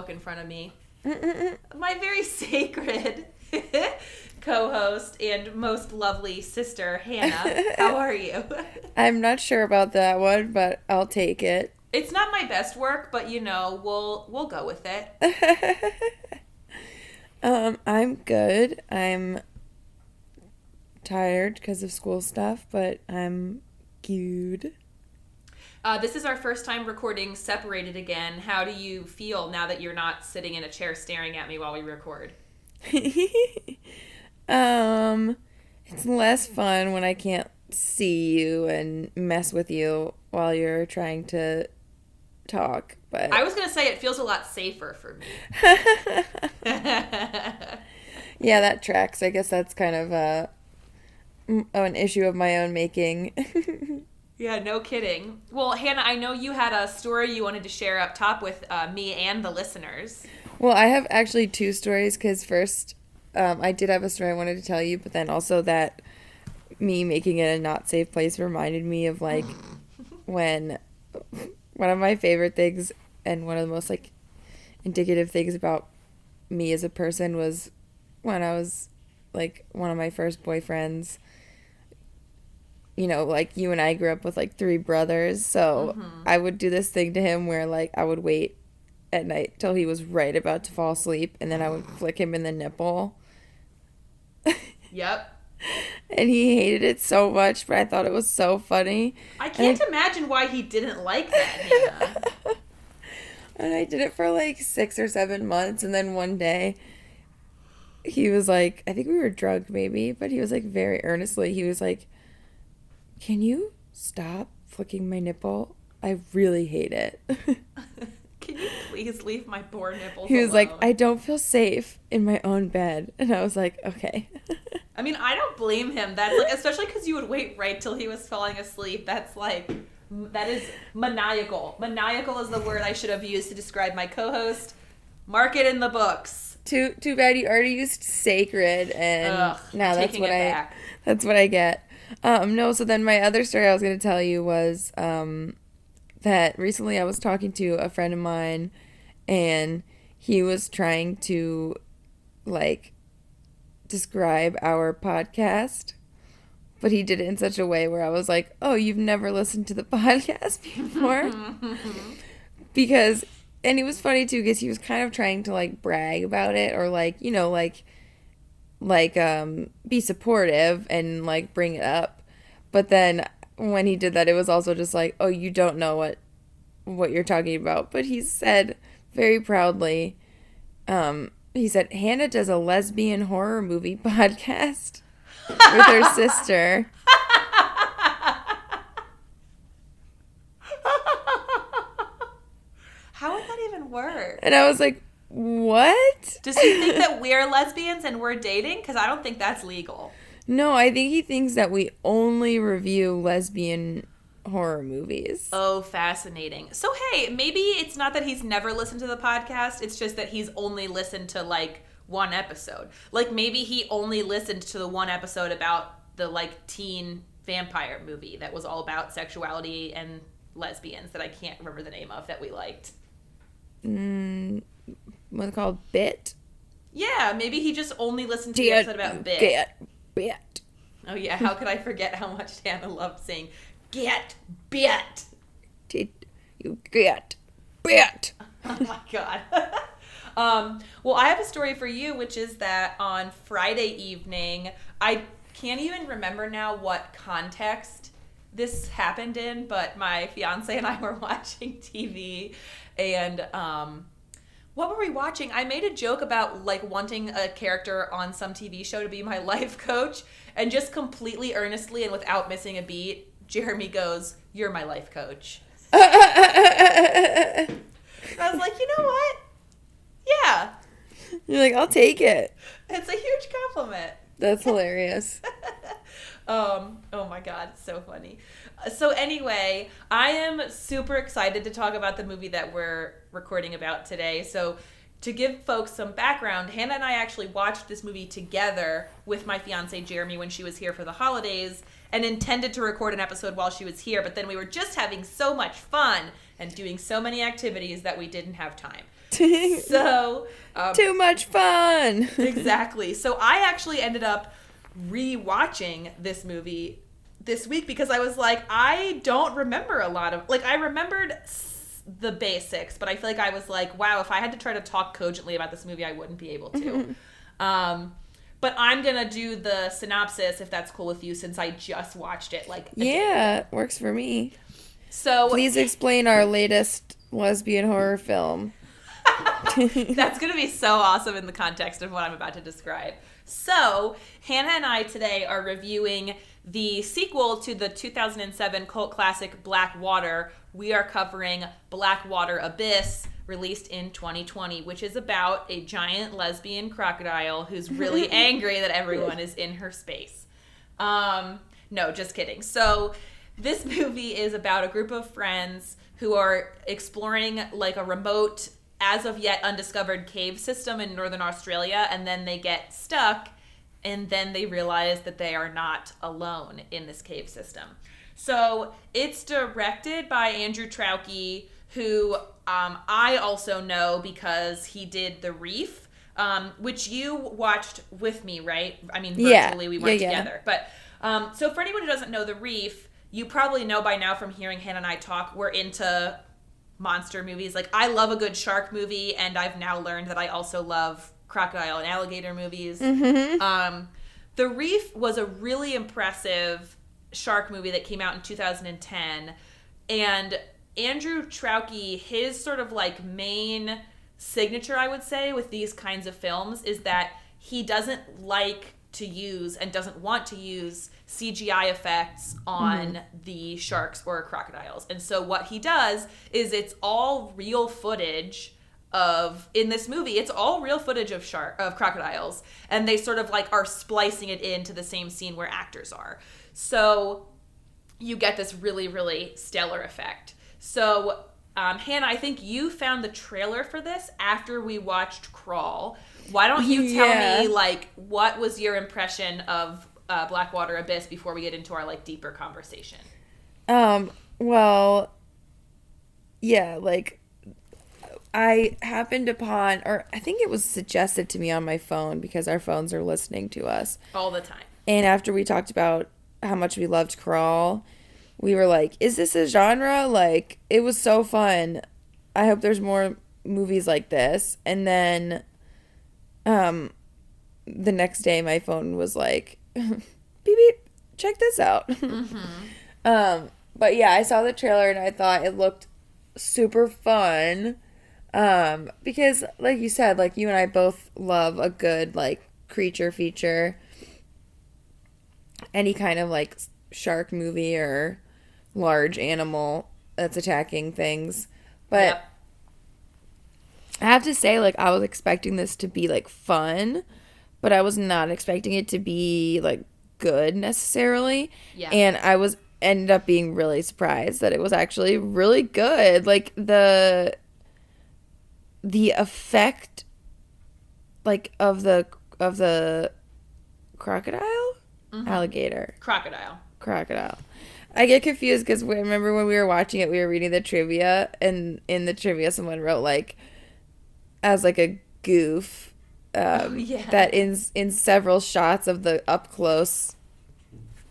book in front of me. My very sacred co-host and most lovely sister, Hannah. How are you? I'm not sure about that one, but I'll take it. It's not my best work, but you know, we'll we'll go with it. um, I'm good. I'm tired because of school stuff, but I'm good. Uh, this is our first time recording separated again. How do you feel now that you're not sitting in a chair staring at me while we record? um, it's less fun when I can't see you and mess with you while you're trying to talk. But I was gonna say it feels a lot safer for me. yeah, that tracks. I guess that's kind of a an issue of my own making. yeah, no kidding. Well, Hannah, I know you had a story you wanted to share up top with uh, me and the listeners. Well, I have actually two stories because first, um, I did have a story I wanted to tell you, but then also that me making it a not safe place reminded me of like when one of my favorite things and one of the most like indicative things about me as a person was when I was like one of my first boyfriends. You know, like you and I grew up with like three brothers, so mm-hmm. I would do this thing to him where like I would wait at night till he was right about to fall asleep, and then I would flick him in the nipple. Yep. and he hated it so much, but I thought it was so funny. I can't imagine why he didn't like that, and I did it for like six or seven months, and then one day he was like, I think we were drunk maybe, but he was like very earnestly, he was like, Can you stop flicking my nipple? I really hate it. Can you please leave my poor nipples? He was alone? like, I don't feel safe in my own bed, and I was like, okay. I mean, I don't blame him. That's like, especially because you would wait right till he was falling asleep. That's like, that is maniacal. Maniacal is the word I should have used to describe my co-host. Mark it in the books. Too too bad you already used sacred, and Ugh, now that's what I back. that's what I get. Um, no, so then my other story I was going to tell you was um, that recently I was talking to a friend of mine and he was trying to like describe our podcast but he did it in such a way where I was like, "Oh, you've never listened to the podcast before?" because and it was funny too because he was kind of trying to like brag about it or like, you know, like like um be supportive and like bring it up. But then when he did that, it was also just like, oh, you don't know what what you're talking about. But he said very proudly, um, he said Hannah does a lesbian horror movie podcast with her sister. How would that even work? And I was like, what? Does he think that we're lesbians and we're dating? Because I don't think that's legal. No, I think he thinks that we only review lesbian horror movies. Oh, fascinating. So, hey, maybe it's not that he's never listened to the podcast, it's just that he's only listened to like one episode. Like maybe he only listened to the one episode about the like teen vampire movie that was all about sexuality and lesbians that I can't remember the name of that we liked. Mm, what's it called? Bit? Yeah, maybe he just only listened to the episode about Bit. Get bit. Oh yeah, how could I forget how much Hannah loved saying "get bit"? Did you get bit? oh my god. um, well, I have a story for you, which is that on Friday evening, I can't even remember now what context this happened in, but my fiance and I were watching TV, and um, what were we watching? I made a joke about like wanting a character on some TV show to be my life coach, and just completely earnestly and without missing a beat, Jeremy goes, "You're my life coach." I was like, you know what? Yeah. You're like, I'll take it. It's a huge compliment. That's hilarious. um. Oh my god, it's so funny. So anyway, I am super excited to talk about the movie that we're recording about today. So to give folks some background, Hannah and I actually watched this movie together with my fiance Jeremy when she was here for the holidays and intended to record an episode while she was here, but then we were just having so much fun and doing so many activities that we didn't have time. so um, too much fun. exactly. So I actually ended up rewatching this movie this week because I was like, I don't remember a lot of like I remembered the basics, but I feel like I was like, wow, if I had to try to talk cogently about this movie, I wouldn't be able to. um, but I'm gonna do the synopsis if that's cool with you, since I just watched it. Like, yeah, works for me. So please explain our latest lesbian horror film. that's gonna be so awesome in the context of what I'm about to describe. So Hannah and I today are reviewing the sequel to the 2007 cult classic Black Water. We are covering Black Water Abyss released in 2020, which is about a giant lesbian crocodile who's really angry that everyone is in her space. Um, no, just kidding. So, this movie is about a group of friends who are exploring like a remote, as of yet undiscovered cave system in northern Australia, and then they get stuck, and then they realize that they are not alone in this cave system. So, it's directed by Andrew Traucki who um, I also know because he did The Reef, um, which you watched with me, right? I mean, virtually yeah. we went yeah, together. Yeah. But um, so for anyone who doesn't know The Reef, you probably know by now from hearing Hannah and I talk, we're into monster movies. Like, I love a good shark movie, and I've now learned that I also love crocodile and alligator movies. Mm-hmm. Um, the Reef was a really impressive shark movie that came out in 2010. And Andrew Traucki, his sort of like main signature, I would say, with these kinds of films is that he doesn't like to use and doesn't want to use CGI effects on mm-hmm. the sharks or crocodiles. And so what he does is it's all real footage of in this movie it's all real footage of shark of crocodiles and they sort of like are splicing it into the same scene where actors are. So you get this really really stellar effect. So, um, Hannah, I think you found the trailer for this after we watched Crawl. Why don't you tell me like what was your impression of uh, Black Water Abyss before we get into our like deeper conversation? Um. Well. Yeah. Like. I happened upon, or I think it was suggested to me on my phone because our phones are listening to us all the time. And after we talked about how much we loved Crawl, we were like, is this a genre? Like, it was so fun. I hope there's more movies like this. And then um the next day my phone was like beep beep check this out mm-hmm. um but yeah i saw the trailer and i thought it looked super fun um because like you said like you and i both love a good like creature feature any kind of like shark movie or large animal that's attacking things. But. I have to say, like, I was expecting this to be like fun, but I was not expecting it to be like good necessarily. Yeah. And I was ended up being really surprised that it was actually really good. Like the the effect like of the of the crocodile mm-hmm. alligator crocodile crocodile I get confused because we remember when we were watching it, we were reading the trivia, and in the trivia, someone wrote like, as like a goof, um, oh, yeah. that in in several shots of the up close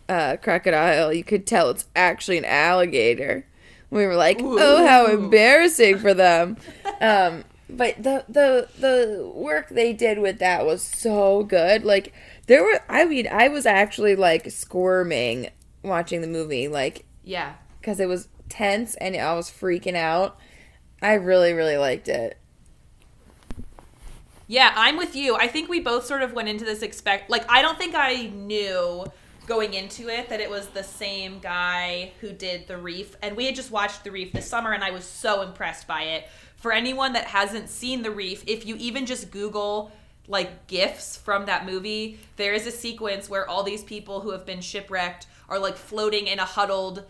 uh, crocodile, you could tell it's actually an alligator. We were like, Ooh. oh, how embarrassing for them. um, but the the the work they did with that was so good. Like there were, I mean, I was actually like squirming watching the movie. Like, yeah, because it was tense and I was freaking out. I really, really liked it. Yeah, I'm with you. I think we both sort of went into this expect like I don't think I knew going into it that it was the same guy who did The Reef and we had just watched The Reef this summer and I was so impressed by it. For anyone that hasn't seen The Reef, if you even just Google like gifs from that movie, there is a sequence where all these people who have been shipwrecked are like floating in a huddled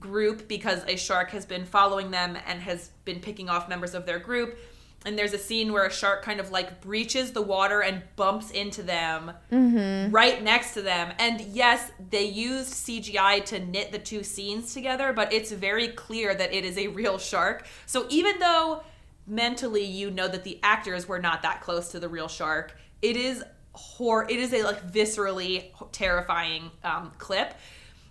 group because a shark has been following them and has been picking off members of their group. And there's a scene where a shark kind of like breaches the water and bumps into them mm-hmm. right next to them. And yes, they used CGI to knit the two scenes together, but it's very clear that it is a real shark. So even though mentally you know that the actors were not that close to the real shark. It is hor it is a like viscerally terrifying um, clip.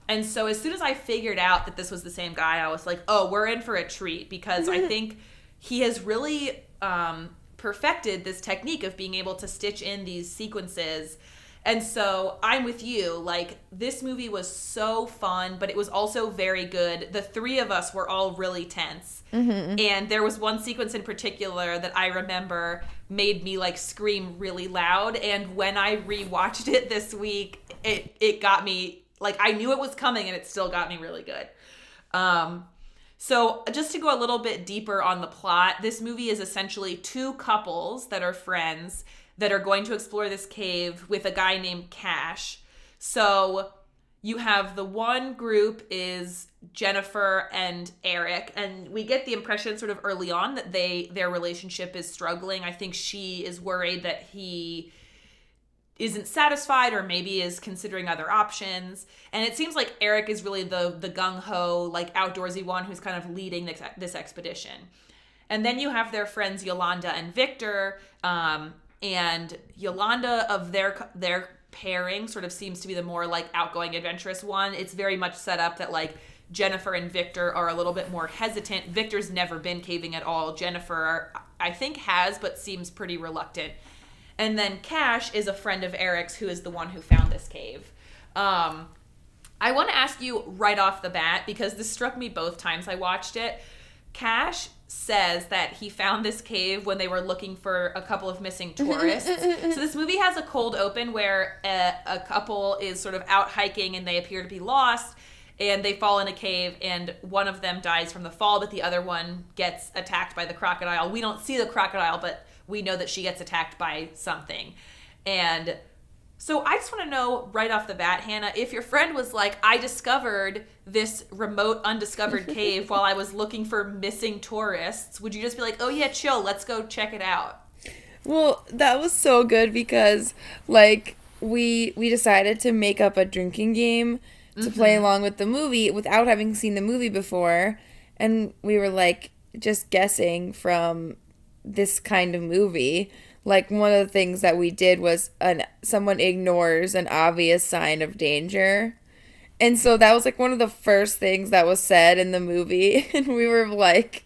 And so as soon as I figured out that this was the same guy, I was like, "Oh, we're in for a treat because I think he has really um, perfected this technique of being able to stitch in these sequences and so I'm with you. Like, this movie was so fun, but it was also very good. The three of us were all really tense. Mm-hmm. And there was one sequence in particular that I remember made me like scream really loud. And when I rewatched it this week, it, it got me like I knew it was coming and it still got me really good. Um, so, just to go a little bit deeper on the plot, this movie is essentially two couples that are friends that are going to explore this cave with a guy named Cash. So you have the one group is Jennifer and Eric and we get the impression sort of early on that they their relationship is struggling. I think she is worried that he isn't satisfied or maybe is considering other options. And it seems like Eric is really the the gung ho like outdoorsy one who's kind of leading this, this expedition. And then you have their friends Yolanda and Victor um, and Yolanda of their their pairing sort of seems to be the more like outgoing adventurous one. It's very much set up that like Jennifer and Victor are a little bit more hesitant. Victor's never been caving at all. Jennifer I think has but seems pretty reluctant. And then Cash is a friend of Eric's who is the one who found this cave. Um, I want to ask you right off the bat because this struck me both times I watched it. Cash says that he found this cave when they were looking for a couple of missing mm-hmm, mm-hmm, tourists. Mm-hmm, so this movie has a cold open where a, a, couple is sort of out hiking and they appear to be lost and they fall in a cave and one of them dies from the fall but the other one gets attacked by the crocodile. We don't see the crocodile but we know that she gets attacked by something. And so I just want to know right off the bat, Hannah, if your friend was like, I discovered this remote undiscovered cave while I was looking for missing tourists, would you just be like, oh yeah, chill, let's go check it out? Well, that was so good because like we we decided to make up a drinking game to mm-hmm. play along with the movie without having seen the movie before and we were like just guessing from this kind of movie like one of the things that we did was an someone ignores an obvious sign of danger. And so that was like one of the first things that was said in the movie and we were like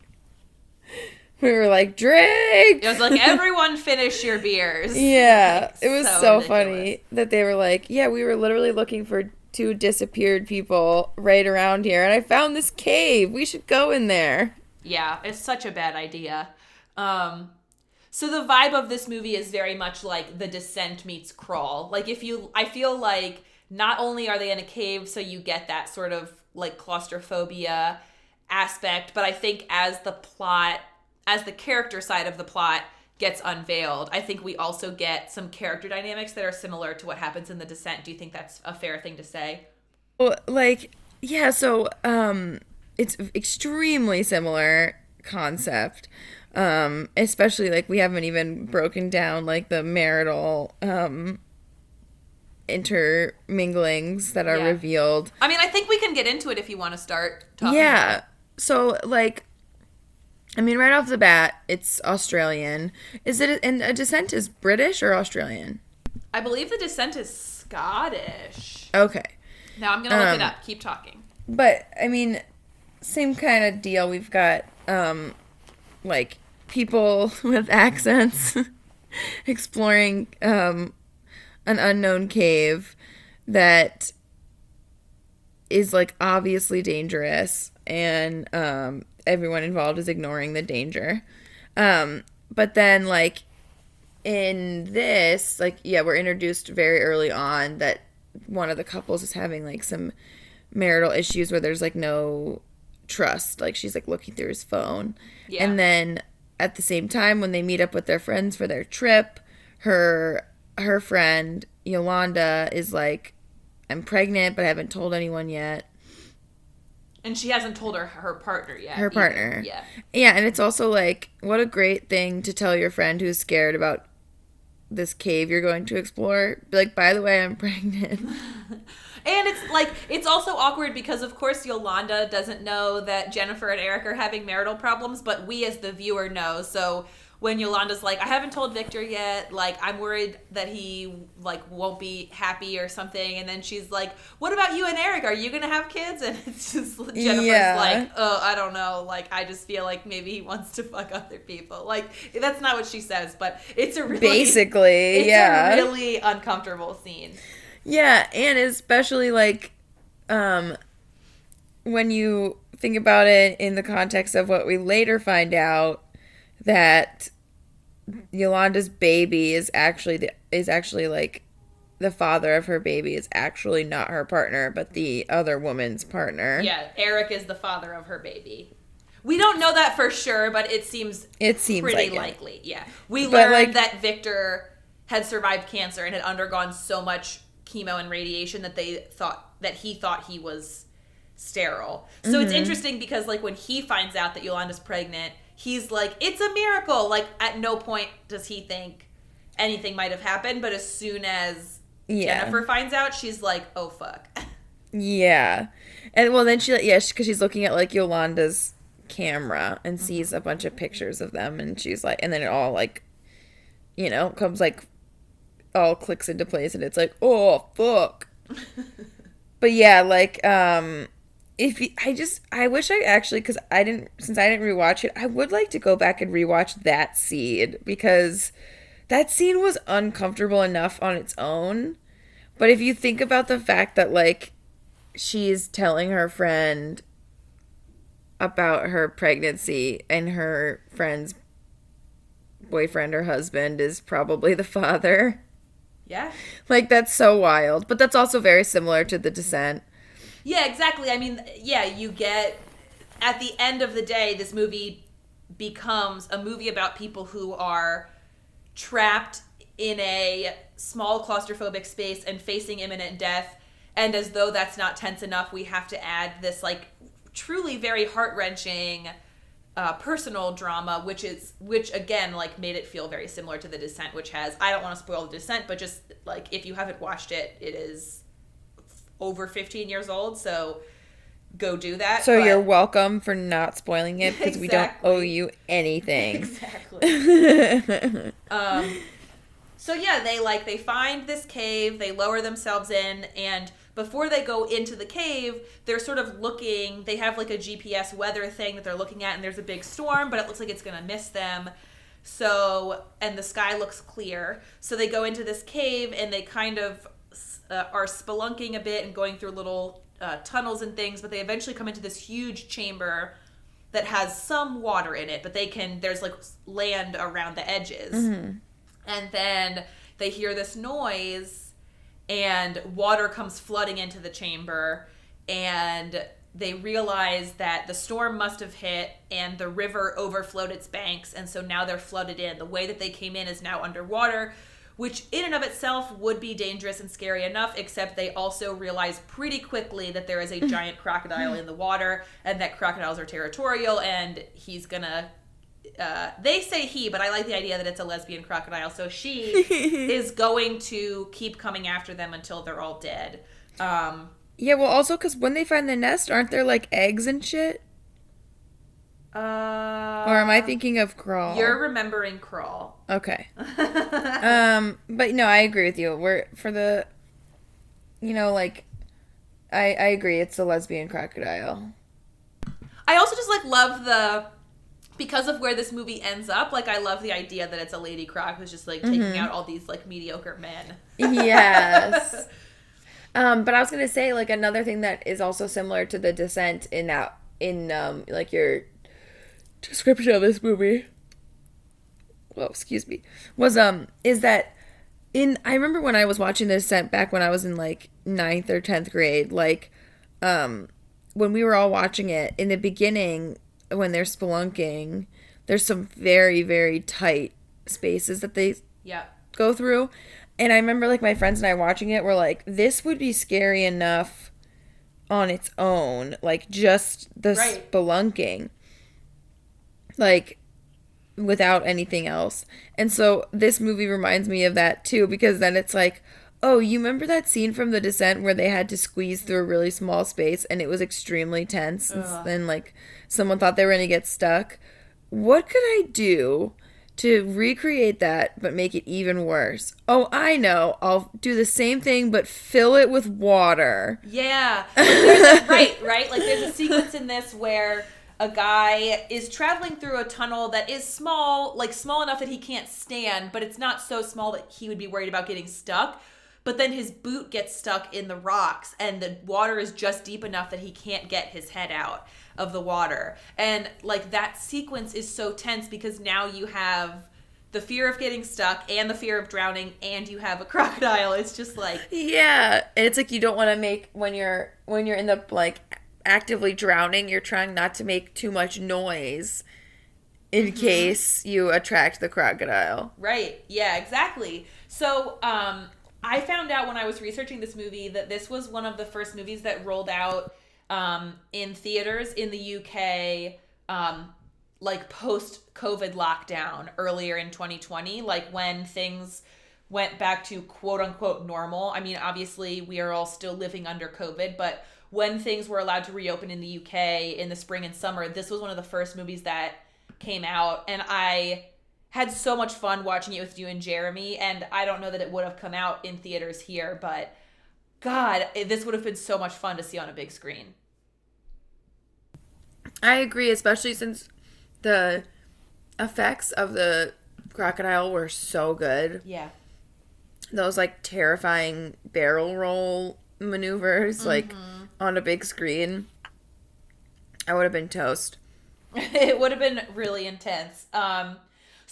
we were like drink. It was like everyone finish your beers. Yeah. Like, it was so, so funny that they were like, yeah, we were literally looking for two disappeared people right around here and I found this cave. We should go in there. Yeah, it's such a bad idea. Um so the vibe of this movie is very much like The Descent meets Crawl. Like if you I feel like not only are they in a cave so you get that sort of like claustrophobia aspect, but I think as the plot as the character side of the plot gets unveiled, I think we also get some character dynamics that are similar to what happens in The Descent. Do you think that's a fair thing to say? Well, like yeah, so um it's extremely similar concept um especially like we haven't even broken down like the marital um interminglings that are yeah. revealed. I mean i think we can get into it if you want to start talking yeah. so like i mean right off the bat it's australian. Is it and a descent is british or australian? I believe the descent is scottish. Okay. Now i'm gonna look um, it up. Keep talking. but i mean same kind of deal. We've got um like people with accents exploring um, an unknown cave that is like obviously dangerous and um, everyone involved is ignoring the danger. Um, but then like in this like yeah we're introduced very early on that one of the couples is having like some marital issues where there's like no trust. Like she's like looking through his phone. Yeah. and then at the same time when they meet up with their friends for their trip her her friend yolanda is like i'm pregnant but i haven't told anyone yet and she hasn't told her her partner yet her partner yeah yeah and it's also like what a great thing to tell your friend who's scared about this cave you're going to explore. Like, by the way, I'm pregnant. and it's like it's also awkward because of course Yolanda doesn't know that Jennifer and Eric are having marital problems, but we as the viewer know. So when Yolanda's like, I haven't told Victor yet. Like, I'm worried that he like won't be happy or something. And then she's like, What about you and Eric? Are you gonna have kids? And it's just Jennifer's yeah. like, Oh, I don't know. Like, I just feel like maybe he wants to fuck other people. Like, that's not what she says, but it's a really basically, it's yeah, a really uncomfortable scene. Yeah, and especially like, um, when you think about it in the context of what we later find out that Yolanda's baby is actually the, is actually like the father of her baby is actually not her partner, but the other woman's partner. Yeah, Eric is the father of her baby. We don't know that for sure, but it seems it seems pretty like likely. It. Yeah, we but learned like, that Victor had survived cancer and had undergone so much chemo and radiation that they thought that he thought he was sterile. So mm-hmm. it's interesting because like when he finds out that Yolanda's pregnant, he's like, it's a miracle. Like, at no point does he think anything might have happened, but as soon as yeah. Jennifer finds out, she's like, oh, fuck. Yeah. And well, then she, like yeah, because she's looking at like Yolanda's camera and sees a bunch of pictures of them, and she's like, and then it all like, you know, comes like, all clicks into place, and it's like, oh, fuck. but yeah, like, um, if I just I wish I actually because I didn't since I didn't rewatch it I would like to go back and rewatch that scene because that scene was uncomfortable enough on its own but if you think about the fact that like she's telling her friend about her pregnancy and her friend's boyfriend or husband is probably the father yeah like that's so wild but that's also very similar to the descent yeah, exactly. I mean, yeah, you get at the end of the day, this movie becomes a movie about people who are trapped in a small claustrophobic space and facing imminent death. And as though that's not tense enough, we have to add this like truly very heart wrenching uh, personal drama, which is which again like made it feel very similar to The Descent, which has I don't want to spoil The Descent, but just like if you haven't watched it, it is over 15 years old, so go do that. So but... you're welcome for not spoiling it because exactly. we don't owe you anything. exactly. um, so yeah, they like they find this cave, they lower themselves in, and before they go into the cave, they're sort of looking. They have like a GPS weather thing that they're looking at, and there's a big storm, but it looks like it's gonna miss them. So, and the sky looks clear. So they go into this cave and they kind of uh, are spelunking a bit and going through little uh, tunnels and things, but they eventually come into this huge chamber that has some water in it, but they can there's like land around the edges. Mm-hmm. And then they hear this noise and water comes flooding into the chamber and they realize that the storm must have hit and the river overflowed its banks and so now they're flooded in. The way that they came in is now underwater which in and of itself would be dangerous and scary enough, except they also realize pretty quickly that there is a giant crocodile in the water and that crocodiles are territorial and he's gonna. Uh, they say he, but I like the idea that it's a lesbian crocodile. So she is going to keep coming after them until they're all dead. Um, yeah, well, also because when they find the nest, aren't there like eggs and shit? Uh, or am I thinking of Crawl? You're remembering Crawl. Okay. um, but no, I agree with you. We're for the, you know, like, I I agree. It's a lesbian crocodile. I also just like love the because of where this movie ends up. Like, I love the idea that it's a lady croc who's just like taking mm-hmm. out all these like mediocre men. yes. um, but I was gonna say like another thing that is also similar to the descent in that in um like your description of this movie well excuse me was um is that in i remember when i was watching this sent back when i was in like ninth or 10th grade like um when we were all watching it in the beginning when they're spelunking there's some very very tight spaces that they yeah go through and i remember like my friends and i watching it were like this would be scary enough on its own like just the right. spelunking like without anything else. And so this movie reminds me of that too because then it's like, oh, you remember that scene from The Descent where they had to squeeze through a really small space and it was extremely tense Ugh. and like someone thought they were going to get stuck? What could I do to recreate that but make it even worse? Oh, I know. I'll do the same thing but fill it with water. Yeah. A, right, right? Like there's a sequence in this where a guy is traveling through a tunnel that is small, like small enough that he can't stand, but it's not so small that he would be worried about getting stuck. But then his boot gets stuck in the rocks, and the water is just deep enough that he can't get his head out of the water. And like that sequence is so tense because now you have the fear of getting stuck and the fear of drowning and you have a crocodile it's just like yeah it's like you don't want to make when you're when you're in the like actively drowning, you're trying not to make too much noise in mm-hmm. case you attract the crocodile. Right. Yeah, exactly. So, um, I found out when I was researching this movie that this was one of the first movies that rolled out um, in theaters in the UK, um, like post COVID lockdown earlier in 2020, like when things went back to quote unquote normal. I mean, obviously, we are all still living under COVID, but when things were allowed to reopen in the UK in the spring and summer, this was one of the first movies that came out. And I had so much fun watching it with you and Jeremy. And I don't know that it would have come out in theaters here, but God, this would have been so much fun to see on a big screen. I agree, especially since the effects of the crocodile were so good. Yeah. Those like terrifying barrel roll maneuvers, mm-hmm. like on a big screen, I would have been toast. it would have been really intense. Um,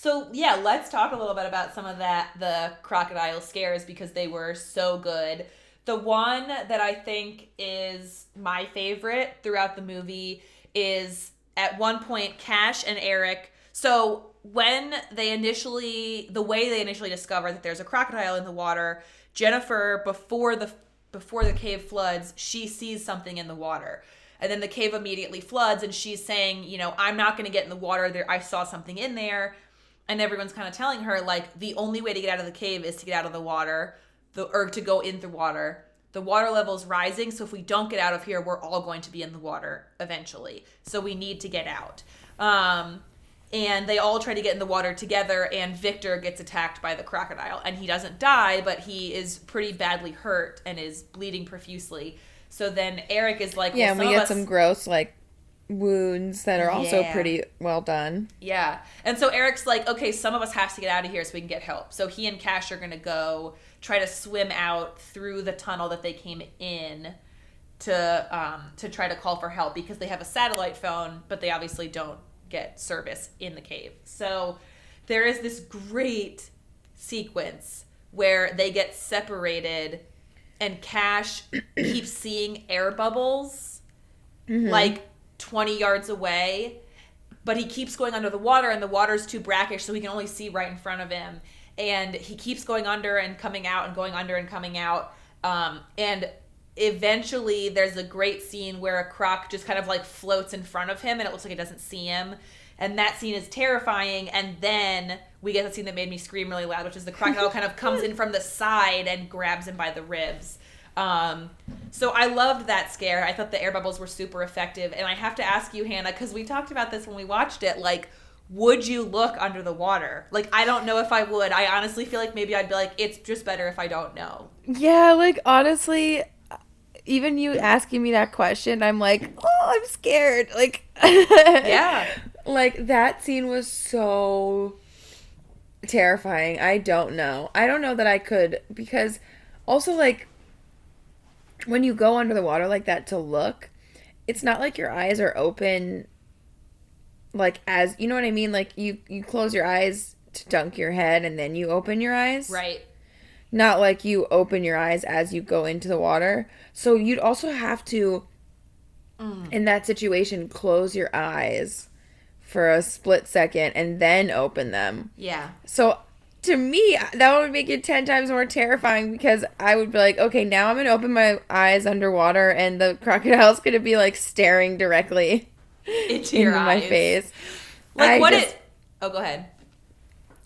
so yeah, let's talk a little bit about some of that the crocodile scares because they were so good. The one that I think is my favorite throughout the movie is at one point Cash and Eric. So when they initially the way they initially discover that there's a crocodile in the water, Jennifer before the before the cave floods, she sees something in the water. And then the cave immediately floods and she's saying, you know, I'm not going to get in the water. There I saw something in there. And everyone's kind of telling her like the only way to get out of the cave is to get out of the water, the or to go in the water. The water level is rising, so if we don't get out of here, we're all going to be in the water eventually. So we need to get out. Um, and they all try to get in the water together and Victor gets attacked by the crocodile and he doesn't die but he is pretty badly hurt and is bleeding profusely so then Eric is like yeah well, we get us... some gross like wounds that are also yeah. pretty well done yeah and so Eric's like okay some of us have to get out of here so we can get help so he and Cash are gonna go try to swim out through the tunnel that they came in to um, to try to call for help because they have a satellite phone but they obviously don't get service in the cave. So there is this great sequence where they get separated and Cash keeps seeing air bubbles mm-hmm. like 20 yards away, but he keeps going under the water and the water's too brackish so he can only see right in front of him. And he keeps going under and coming out and going under and coming out. Um, and eventually there's a great scene where a croc just kind of like floats in front of him and it looks like it doesn't see him and that scene is terrifying and then we get the scene that made me scream really loud which is the crocodile kind of comes in from the side and grabs him by the ribs um, so i loved that scare i thought the air bubbles were super effective and i have to ask you hannah because we talked about this when we watched it like would you look under the water? Like, I don't know if I would. I honestly feel like maybe I'd be like, it's just better if I don't know. Yeah, like, honestly, even you asking me that question, I'm like, oh, I'm scared. Like, yeah, like that scene was so terrifying. I don't know. I don't know that I could because also like when you go under the water like that to look, it's not like your eyes are open like as you know what I mean? Like you you close your eyes to dunk your head and then you open your eyes. Right. Not like you open your eyes as you go into the water. So you'd also have to, mm. in that situation, close your eyes for a split second and then open them. Yeah. So to me, that would make it 10 times more terrifying because I would be like, okay, now I'm going to open my eyes underwater and the crocodile's going to be like staring directly into, into my face. Like, I what just, it Oh, go ahead.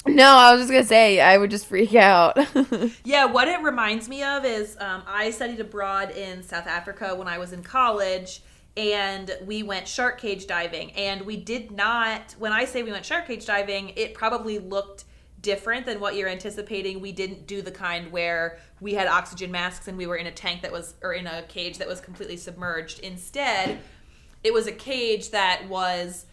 No, I was just gonna say I would just freak out. yeah, what it reminds me of is um, I studied abroad in South Africa when I was in college, and we went shark cage diving. And we did not. When I say we went shark cage diving, it probably looked different than what you're anticipating. We didn't do the kind where we had oxygen masks and we were in a tank that was or in a cage that was completely submerged. Instead, it was a cage that was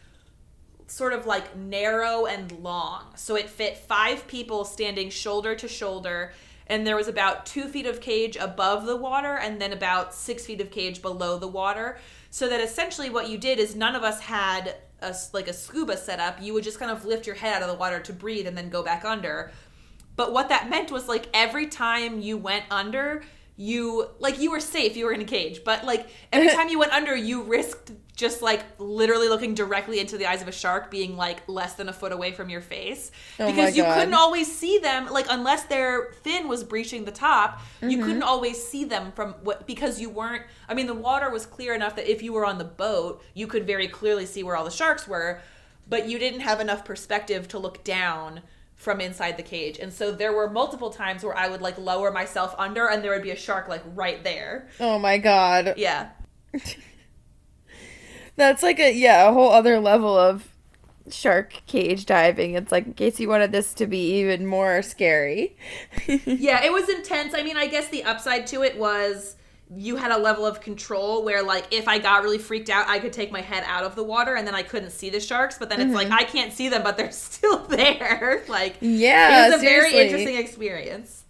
sort of like narrow and long. So it fit five people standing shoulder to shoulder. And there was about two feet of cage above the water and then about six feet of cage below the water. So that essentially what you did is none of us had a, like a scuba setup. You would just kind of lift your head out of the water to breathe and then go back under. But what that meant was like every time you went under, you like you were safe, you were in a cage, but like every time you went under, you risked just like literally looking directly into the eyes of a shark being like less than a foot away from your face oh because you couldn't always see them like unless their fin was breaching the top mm-hmm. you couldn't always see them from what because you weren't i mean the water was clear enough that if you were on the boat you could very clearly see where all the sharks were but you didn't have enough perspective to look down from inside the cage. And so there were multiple times where I would like lower myself under and there would be a shark like right there. Oh my god. Yeah. That's like a yeah, a whole other level of shark cage diving. It's like in case you wanted this to be even more scary. yeah, it was intense. I mean, I guess the upside to it was you had a level of control where like if I got really freaked out, I could take my head out of the water and then I couldn't see the sharks, but then it's mm-hmm. like I can't see them but they're still there. like Yeah. It was a seriously. very interesting experience.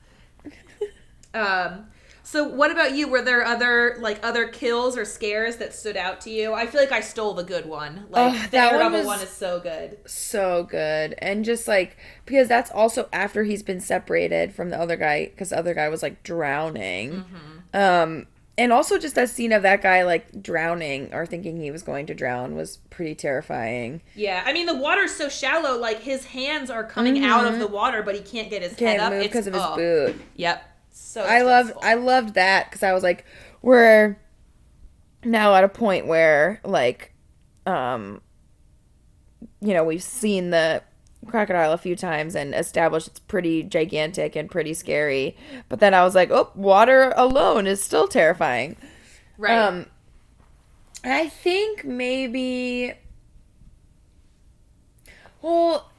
um so what about you? Were there other like other kills or scares that stood out to you? I feel like I stole the good one. Like that one, one is so good. So good. And just like because that's also after he's been separated from the other guy cuz the other guy was like drowning. Mm-hmm. Um and also just that scene of that guy like drowning or thinking he was going to drown was pretty terrifying. Yeah, I mean the water's so shallow, like his hands are coming mm-hmm. out of mm-hmm. the water, but he can't get his can't head up because of his oh. boot. Yep. So I loved I loved that because I was like, we're now at a point where like, um, you know, we've seen the crocodile a few times and established it's pretty gigantic and pretty scary. But then I was like, oh, water alone is still terrifying. Right. Um, I think maybe. Well,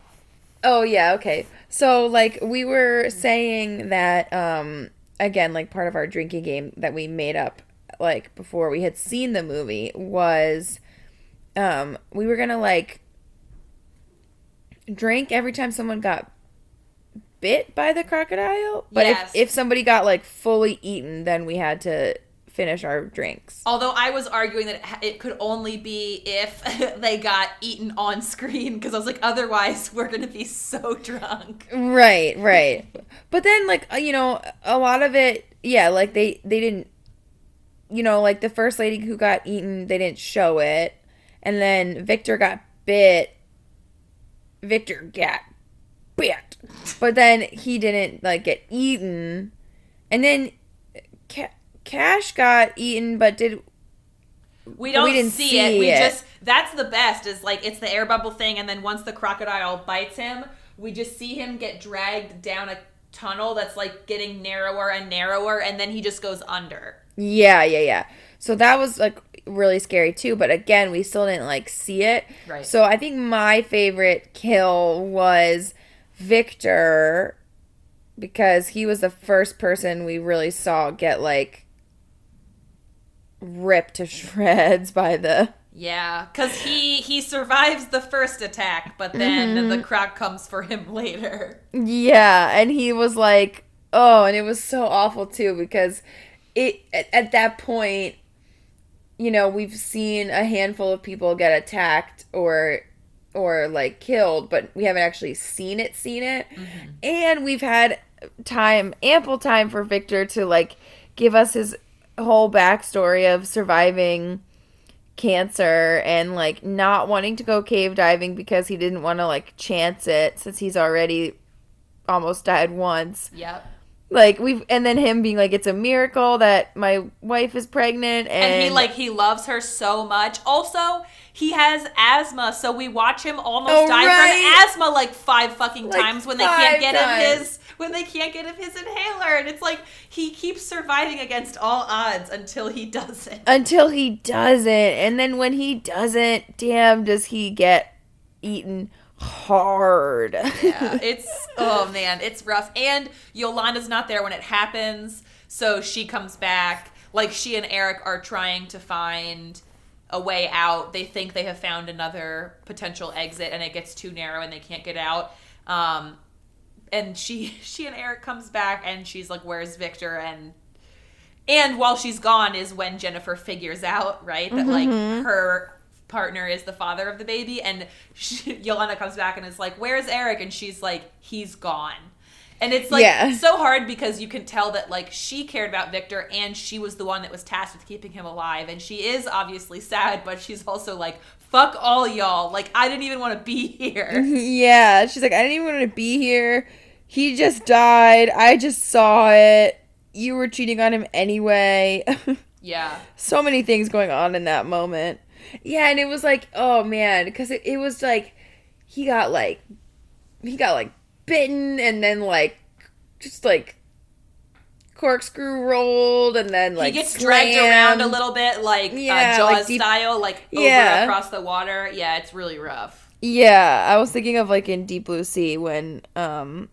oh yeah, okay. So like we were saying that um again like part of our drinking game that we made up like before we had seen the movie was um we were going to like drink every time someone got bit by the crocodile, but yes. if if somebody got like fully eaten then we had to finish our drinks. Although I was arguing that it could only be if they got eaten on screen because I was like, otherwise we're gonna be so drunk. Right, right. but then, like uh, you know, a lot of it, yeah, like they they didn't, you know, like the first lady who got eaten, they didn't show it, and then Victor got bit. Victor got bit, but then he didn't like get eaten, and then. Cash got eaten, but did we don't we didn't see, see it. We just that's the best is like it's the air bubble thing, and then once the crocodile bites him, we just see him get dragged down a tunnel that's like getting narrower and narrower, and then he just goes under. Yeah, yeah, yeah. So that was like really scary too, but again, we still didn't like see it. Right. So I think my favorite kill was Victor because he was the first person we really saw get like ripped to shreds by the yeah, because he he survives the first attack, but then mm-hmm. the croc comes for him later. Yeah, and he was like, oh, and it was so awful too because it at, at that point, you know, we've seen a handful of people get attacked or or like killed, but we haven't actually seen it, seen it, mm-hmm. and we've had time, ample time for Victor to like give us his whole backstory of surviving cancer and like not wanting to go cave diving because he didn't want to like chance it since he's already almost died once. Yep. like we've and then him being like it's a miracle that my wife is pregnant and, and he like he loves her so much also he has asthma so we watch him almost oh, die right. from asthma like five fucking like times when they can't get times. him his when they can't get him his inhaler and it's like he keeps surviving against all odds until he doesn't until he doesn't and then when he doesn't damn does he get eaten hard. yeah, it's oh man, it's rough. And Yolanda's not there when it happens, so she comes back. Like she and Eric are trying to find a way out. They think they have found another potential exit, and it gets too narrow, and they can't get out. Um, and she she and Eric comes back, and she's like, "Where's Victor?" and and while she's gone is when Jennifer figures out, right, that like mm-hmm. her partner is the father of the baby and she, Yolanda comes back and is like where's Eric and she's like he's gone and it's like yeah. so hard because you can tell that like she cared about Victor and she was the one that was tasked with keeping him alive. And she is obviously sad but she's also like fuck all y'all. Like I didn't even want to be here. Yeah. She's like I didn't even want to be here. He just died. I just saw it. You were cheating on him anyway. Yeah. So many things going on in that moment. Yeah, and it was like, oh man, because it, it was like he got like he got like bitten and then like just like corkscrew rolled and then like he gets slammed. dragged around a little bit like uh, yeah, uh, Jaws like deep, style, like over yeah. across the water. Yeah, it's really rough. Yeah, I was thinking of like in Deep Blue Sea when um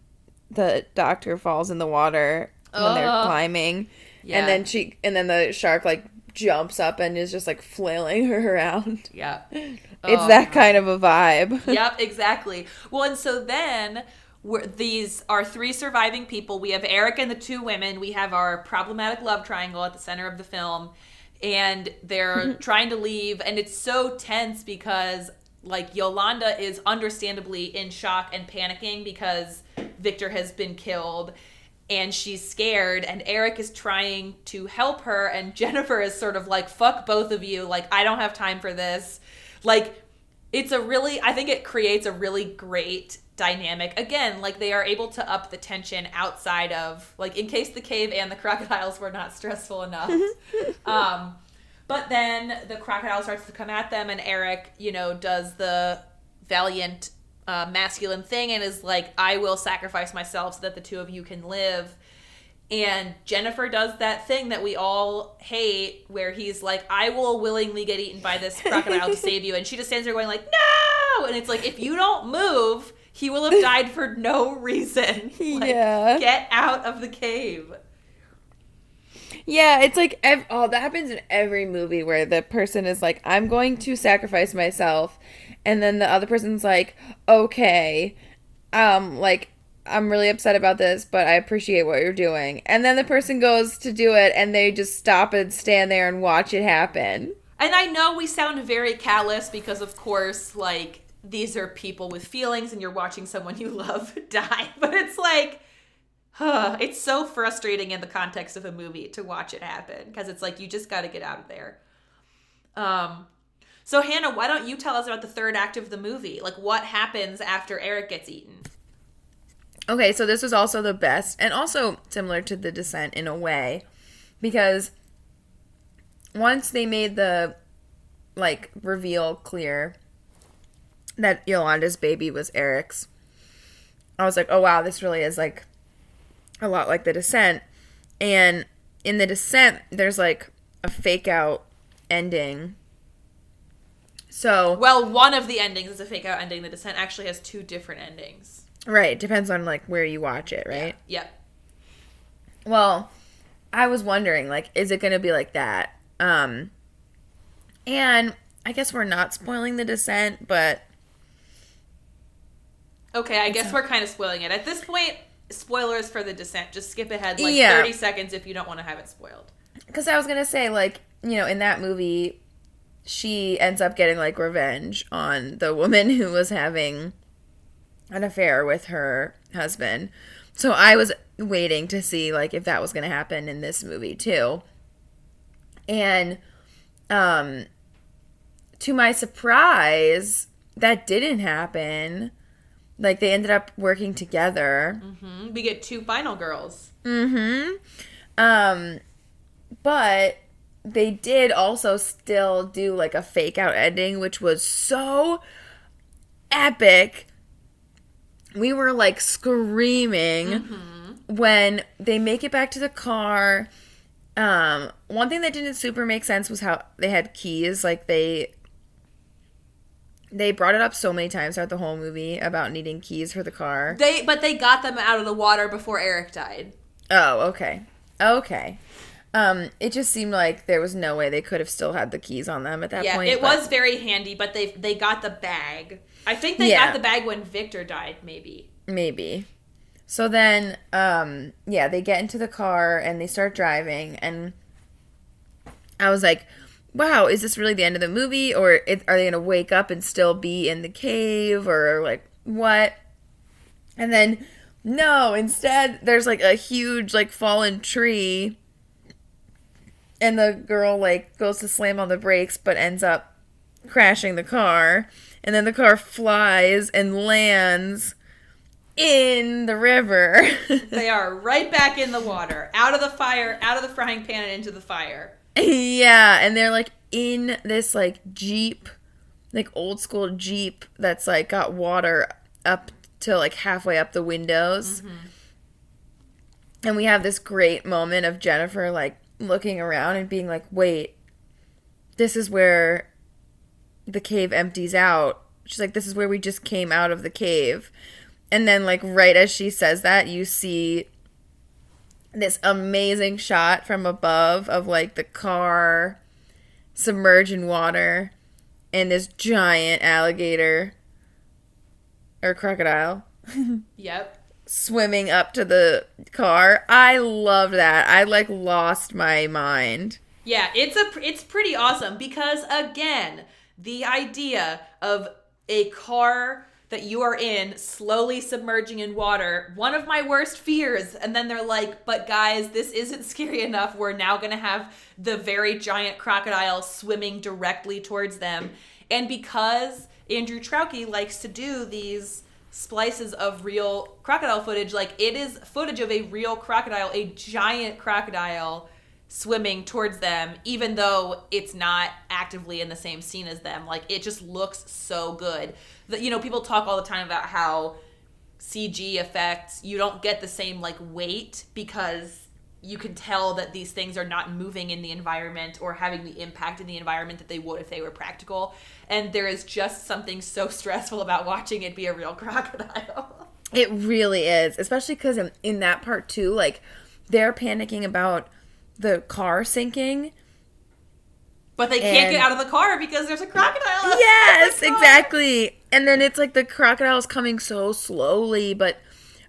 the doctor falls in the water when they're climbing. Yeah. And then she and then the shark like jumps up and is just like flailing her around. Yeah. It's oh, that kind of a vibe. yep, exactly. Well, and so then we're, these are three surviving people. We have Eric and the two women. We have our problematic love triangle at the center of the film. And they're trying to leave. And it's so tense because, like, Yolanda is understandably in shock and panicking because Victor has been killed and she's scared and Eric is trying to help her and Jennifer is sort of like fuck both of you like I don't have time for this like it's a really I think it creates a really great dynamic again like they are able to up the tension outside of like in case the cave and the crocodiles were not stressful enough um but then the crocodile starts to come at them and Eric you know does the valiant uh, masculine thing and is like, I will sacrifice myself so that the two of you can live. And Jennifer does that thing that we all hate, where he's like, I will willingly get eaten by this crocodile to save you. And she just stands there going, like, no! And it's like, if you don't move, he will have died for no reason. like, yeah. Get out of the cave. Yeah, it's like ev- oh, that happens in every movie where the person is like, "I'm going to sacrifice myself," and then the other person's like, "Okay, um, like I'm really upset about this, but I appreciate what you're doing." And then the person goes to do it, and they just stop and stand there and watch it happen. And I know we sound very callous because, of course, like these are people with feelings, and you're watching someone you love die. But it's like, huh, it's so frustrating in the context of a movie to watch it happen because it's like you just got to get out of there. Um, so, Hannah, why don't you tell us about the third act of the movie? Like, what happens after Eric gets eaten? Okay, so this was also the best, and also similar to The Descent in a way, because once they made the like reveal clear that Yolanda's baby was Eric's, I was like, oh wow, this really is like a lot like The Descent. And in The Descent, there's like a fake out ending so well, one of the endings is a fake out ending. The Descent actually has two different endings. Right. Depends on like where you watch it, right? Yeah. Yep. Well, I was wondering, like, is it gonna be like that? Um and I guess we're not spoiling the descent, but Okay, I guess we're kind of spoiling it. At this point, spoilers for the descent. Just skip ahead like yeah. 30 seconds if you don't want to have it spoiled. Cuz I was going to say like, you know, in that movie she ends up getting like revenge on the woman who was having an affair with her husband. So I was waiting to see like if that was going to happen in this movie too. And um to my surprise, that didn't happen. like they ended up working together. Mm-hmm. We get two final girls. Mm-hmm. Um, but they did also still do like a fake out ending, which was so epic. We were like screaming mm-hmm. when they make it back to the car. Um, one thing that didn't super make sense was how they had keys. Like they they brought it up so many times throughout the whole movie about needing keys for the car. They but they got them out of the water before Eric died. Oh, okay. Okay. Um, it just seemed like there was no way they could have still had the keys on them at that yeah, point. it but... was very handy, but they they got the bag. I think they yeah. got the bag when Victor died, maybe. Maybe. So then, um, yeah, they get into the car and they start driving, and I was like, wow, is this really the end of the movie? Or it, are they going to wake up and still be in the cave? Or like, what? And then, no, instead, there's like a huge, like, fallen tree. And the girl, like, goes to slam on the brakes, but ends up crashing the car. And then the car flies and lands in the river. they are right back in the water, out of the fire, out of the frying pan and into the fire. yeah, and they're like in this like Jeep, like old school Jeep that's like got water up to like halfway up the windows. Mm-hmm. And we have this great moment of Jennifer like looking around and being like, "Wait, this is where the cave empties out." She's like, "This is where we just came out of the cave." And then like right as she says that, you see this amazing shot from above of like the car submerged in water and this giant alligator or crocodile. yep. Swimming up to the car. I love that. I like lost my mind. Yeah, it's a it's pretty awesome because again, the idea of a car that you are in slowly submerging in water one of my worst fears. And then they're like but guys this isn't scary enough. We're now going to have the very giant crocodile swimming directly towards them. And because andrew traucki likes to do these splices of real crocodile footage like it is footage of a real crocodile a giant crocodile swimming towards them even though it's not actively in the same scene as them. Like it just looks so good. That you know people talk all the time about how cg effects you don't get the same like weight because you can tell that these things are not moving in the environment or having the impact in the environment that they would if they were practical. And there is just something so stressful about watching it be a real crocodile. It really is especially because in, in that part too like they're panicking about the car sinking. But they can't get out of the car because there's a crocodile. Yes, exactly. And then it's like the crocodile is coming so slowly, but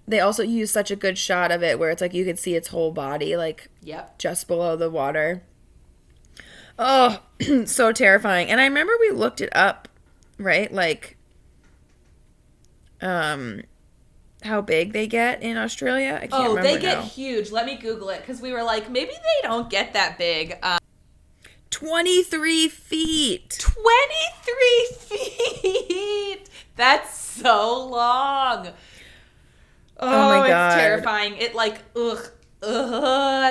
they also use such a good shot of it where it's like you could see its whole body like yep. just below the water. Oh, so terrifying. And I remember we looked it up, right? Like um how big they get in Australia? I can't oh, they get now. huge. Let me Google it because we were like, maybe they don't get that big. Um, 23 feet. 23 feet. That's so long. Oh, oh my god, it's terrifying. It like ugh. Ugh,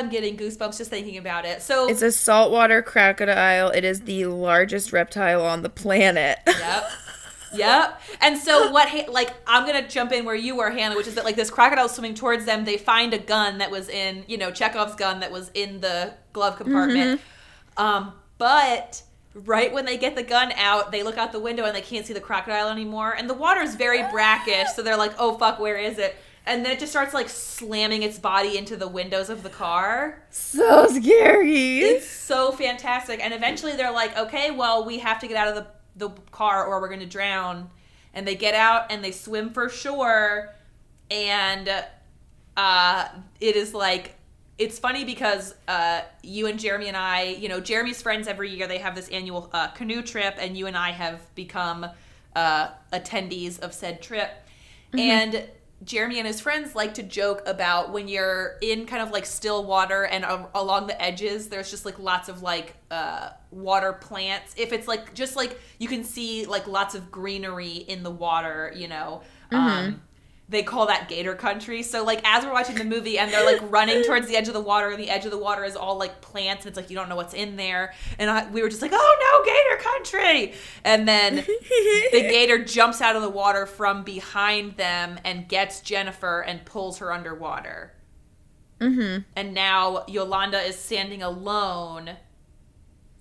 I'm getting goosebumps just thinking about it. So it's a saltwater crocodile. It is the largest reptile on the planet. Yep. Yep. And so what? Like I'm gonna jump in where you were, Hannah, which is that like this crocodile swimming towards them. They find a gun that was in, you know, Chekhov's gun that was in the glove compartment. Mm-hmm. Um, but right when they get the gun out, they look out the window and they can't see the crocodile anymore. And the water is very brackish, so they're like, "Oh fuck, where is it?" And then it just starts like slamming its body into the windows of the car. So scary. It's so fantastic. And eventually they're like, "Okay, well, we have to get out of the the car or we're going to drown. And they get out and they swim for shore. And uh, it is like, it's funny because uh, you and Jeremy and I, you know, Jeremy's friends every year, they have this annual uh, canoe trip, and you and I have become uh, attendees of said trip. Mm-hmm. And Jeremy and his friends like to joke about when you're in kind of like still water and uh, along the edges, there's just like lots of like uh, water plants. If it's like just like you can see like lots of greenery in the water, you know, Mm-hmm. Um, they call that gator country. So like as we're watching the movie and they're like running towards the edge of the water and the edge of the water is all like plants and it's like you don't know what's in there. And I, we were just like, "Oh no, gator country." And then the gator jumps out of the water from behind them and gets Jennifer and pulls her underwater. Mm-hmm. And now Yolanda is standing alone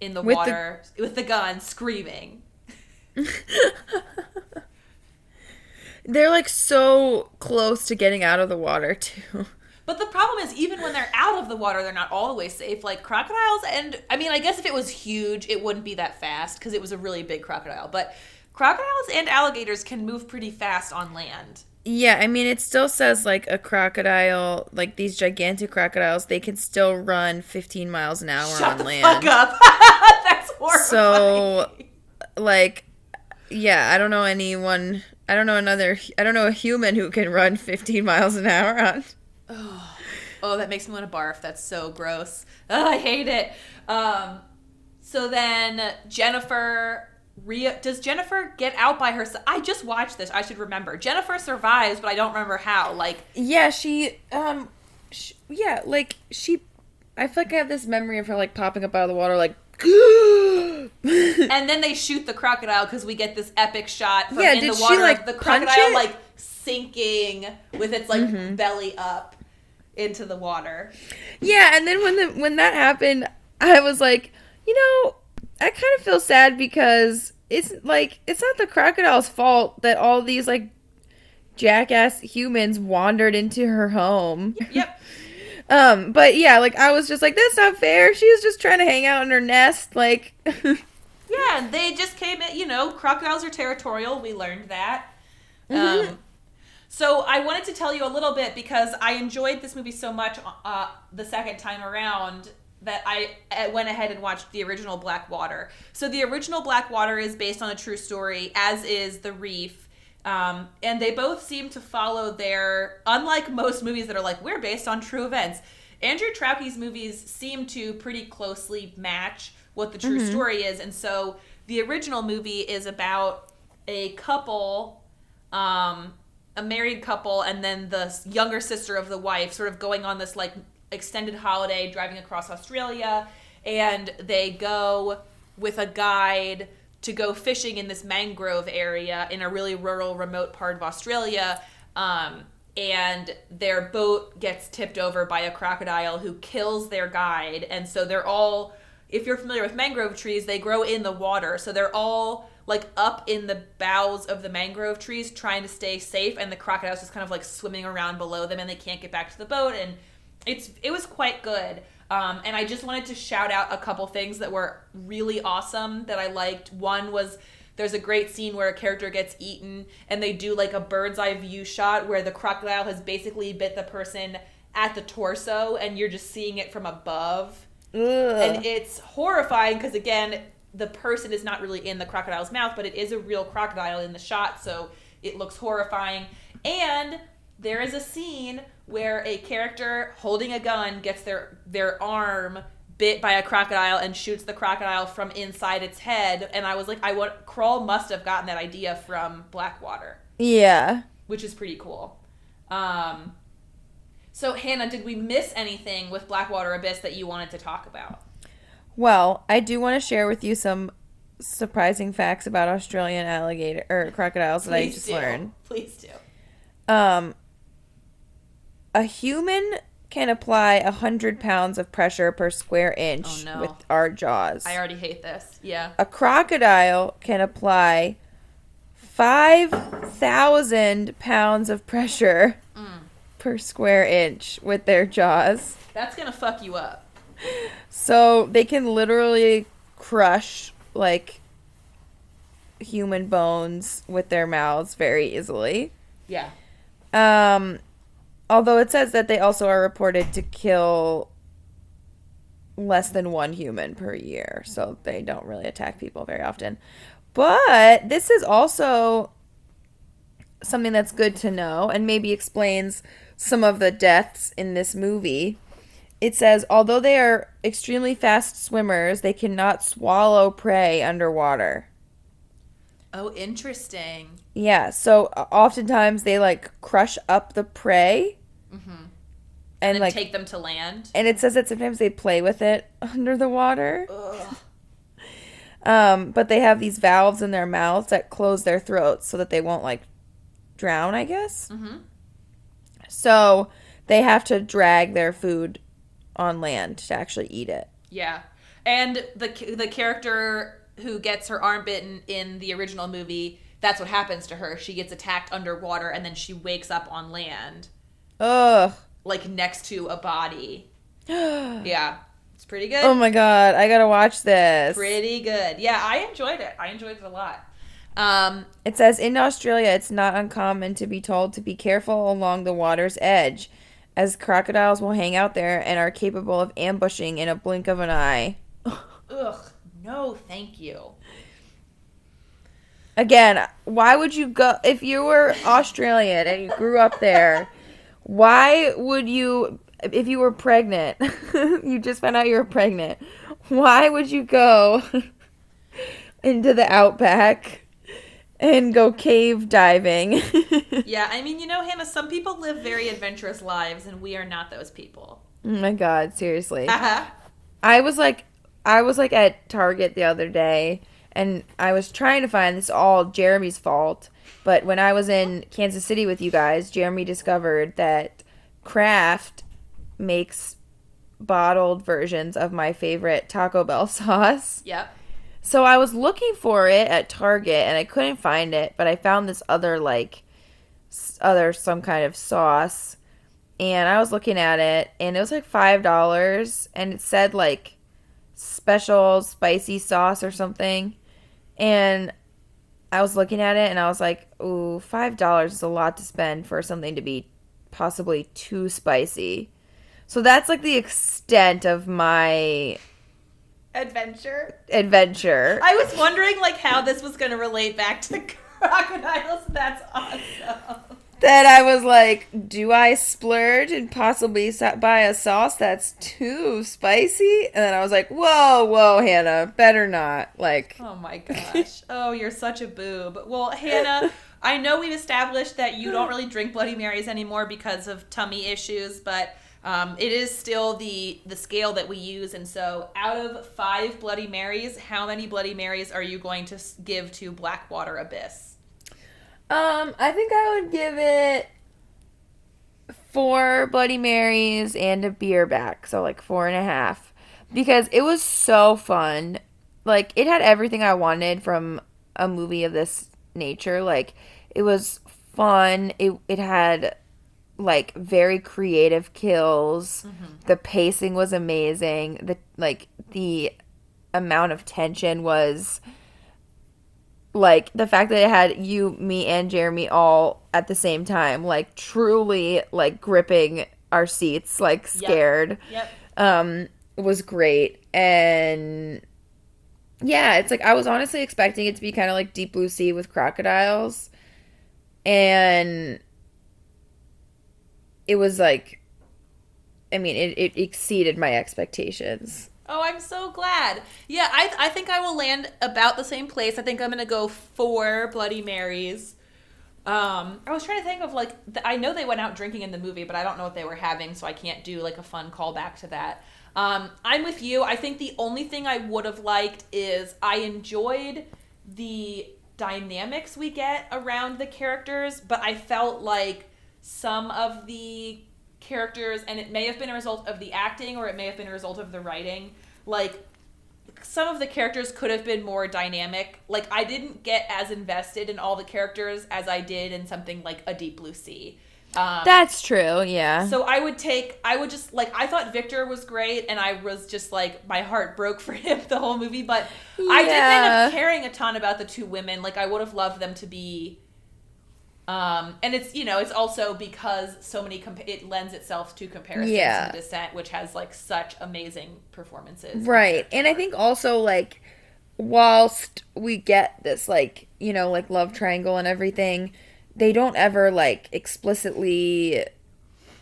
in the with water the- with the gun screaming. They're like so close to getting out of the water too. But the problem is, even when they're out of the water, they're not all the way safe. Like crocodiles, and I mean, I guess if it was huge, it wouldn't be that fast because it was a really big crocodile. But crocodiles and alligators can move pretty fast on land. Yeah, I mean, it still says like a crocodile, like these gigantic crocodiles, they can still run 15 miles an hour Shut on the land. Fuck up. That's horrifying. So, like, yeah, I don't know anyone I don't know another. I don't know a human who can run 15 miles an hour on. Oh, oh that makes me want to barf. That's so gross. Oh, I hate it. Um, so then Jennifer. Ria, does Jennifer get out by herself? I just watched this. I should remember. Jennifer survives, but I don't remember how. Like, yeah, she, um, she, yeah, like she. I feel like I have this memory of her like popping up out of the water, like and then they shoot the crocodile because we get this epic shot from yeah, in the water she, like, the crocodile like sinking with its like mm-hmm. belly up into the water. Yeah, and then when the when that happened, I was like, you know, I kind of feel sad because it's like it's not the crocodile's fault that all these like jackass humans wandered into her home. Yep. Um, but yeah, like I was just like, that's not fair. She was just trying to hang out in her nest, like. yeah, they just came in. You know, crocodiles are territorial. We learned that. Mm-hmm. Um, so I wanted to tell you a little bit because I enjoyed this movie so much uh, the second time around that I went ahead and watched the original Black Water. So the original Black Water is based on a true story, as is The Reef. Um, and they both seem to follow their, unlike most movies that are like, we're based on true events. Andrew Traucki's movies seem to pretty closely match what the true mm-hmm. story is. And so the original movie is about a couple, um, a married couple, and then the younger sister of the wife sort of going on this like extended holiday, driving across Australia. And they go with a guide to go fishing in this mangrove area in a really rural, remote part of Australia. Um, and their boat gets tipped over by a crocodile who kills their guide. And so they're all, if you're familiar with mangrove trees, they grow in the water. So they're all like up in the boughs of the mangrove trees trying to stay safe. And the crocodile's just kind of like swimming around below them and they can't get back to the boat. And it's, it was quite good. Um, and I just wanted to shout out a couple things that were really awesome that I liked. One was there's a great scene where a character gets eaten and they do like a bird's eye view shot where the crocodile has basically bit the person at the torso and you're just seeing it from above. Ugh. And it's horrifying because, again, the person is not really in the crocodile's mouth, but it is a real crocodile in the shot, so it looks horrifying. And there is a scene where a character holding a gun gets their their arm bit by a crocodile and shoots the crocodile from inside its head. And i was like i want Crawl must have gotten that idea from Black Water. Yeah. Which is pretty cool. Um so hannah did we miss anything with Black Water Abyss that you wanted to talk about? Well i do want to share with you some surprising facts about australian alligator or crocodiles that Please i just do. learned. Please do. Um, a human can apply 100 pounds of pressure per square inch oh, no. with our jaws. I already hate this. Yeah. A crocodile can apply 5,000 pounds of pressure mm. per square inch with their jaws. That's going to fuck you up. So they can literally crush like human bones with their mouths very easily. Yeah. Um Although it says that they also are reported to kill less than one human per year, so they don't really attack people very often. But this is also something that's good to know and maybe explains some of the deaths in this movie. It says, although they are extremely fast swimmers, they cannot swallow prey underwater. Oh, interesting. Yeah, so oftentimes they like crush up the prey. Mm-hmm. And, and like take them to land. And it says that sometimes they play with it under the water. Um, but they have these valves in their mouths that close their throats so that they won't like drown, I guess. Mm-hmm. So they have to drag their food on land to actually eat it. Yeah. And the the character who gets her arm bitten in the original movie, that's what happens to her. She gets attacked underwater and then she wakes up on land. Ugh. Like next to a body. yeah. It's pretty good. Oh my god, I gotta watch this. Pretty good. Yeah, I enjoyed it. I enjoyed it a lot. Um, it says in Australia, it's not uncommon to be told to be careful along the water's edge, as crocodiles will hang out there and are capable of ambushing in a blink of an eye. Ugh, no, thank you. Again, why would you go if you were Australian and you grew up there? Why would you if you were pregnant? you just found out you were pregnant. Why would you go into the outback and go cave diving. yeah, I mean, you know, Hannah, some people live very adventurous lives, and we are not those people. Oh my god, seriously. Uh-huh. I was like, I was like at Target the other day, and I was trying to find this all Jeremy's fault. But when I was in Kansas City with you guys, Jeremy discovered that Kraft makes bottled versions of my favorite Taco Bell sauce. Yep. So I was looking for it at Target and I couldn't find it, but I found this other like other some kind of sauce and I was looking at it and it was like $5 and it said like special spicy sauce or something. And I was looking at it and I was like, "Ooh, $5 is a lot to spend for something to be possibly too spicy." So that's like the extent of my adventure. Adventure. I was wondering like how this was going to relate back to crocodiles. That's awesome. Then I was like, do I splurge and possibly buy a sauce that's too spicy? And then I was like, whoa, whoa, Hannah, better not. Like, oh my gosh. oh, you're such a boob. Well, Hannah, I know we've established that you don't really drink Bloody Marys anymore because of tummy issues, but um, it is still the the scale that we use, and so out of five Bloody Marys, how many Bloody Marys are you going to give to Black Water Abyss? Um, I think I would give it four Bloody Marys and a beer back, so like four and a half, because it was so fun. Like it had everything I wanted from a movie of this nature. Like it was fun. It it had like very creative kills. Mm-hmm. The pacing was amazing. The like the amount of tension was like the fact that it had you, me, and Jeremy all at the same time, like truly like gripping our seats, like scared. Yep. yep. Um, was great. And yeah, it's like I was honestly expecting it to be kind of like Deep Blue Sea with crocodiles. And it was like I mean, it, it exceeded my expectations. Oh, I'm so glad. Yeah, I, I think I will land about the same place. I think I'm going to go for Bloody Marys. Um, I was trying to think of like, I know they went out drinking in the movie, but I don't know what they were having, so I can't do like a fun callback to that. Um, I'm with you. I think the only thing I would have liked is I enjoyed the dynamics we get around the characters, but I felt like some of the characters, and it may have been a result of the acting or it may have been a result of the writing. Like, some of the characters could have been more dynamic. Like, I didn't get as invested in all the characters as I did in something like A Deep Blue Sea. Um, That's true, yeah. So I would take, I would just like, I thought Victor was great, and I was just like, my heart broke for him the whole movie. But yeah. I didn't end up caring a ton about the two women. Like, I would have loved them to be um, and it's you know it's also because so many compa- it lends itself to comparisons yeah. to Descent, which has like such amazing performances. Right, and I think also like whilst we get this like you know like love triangle and everything, they don't ever like explicitly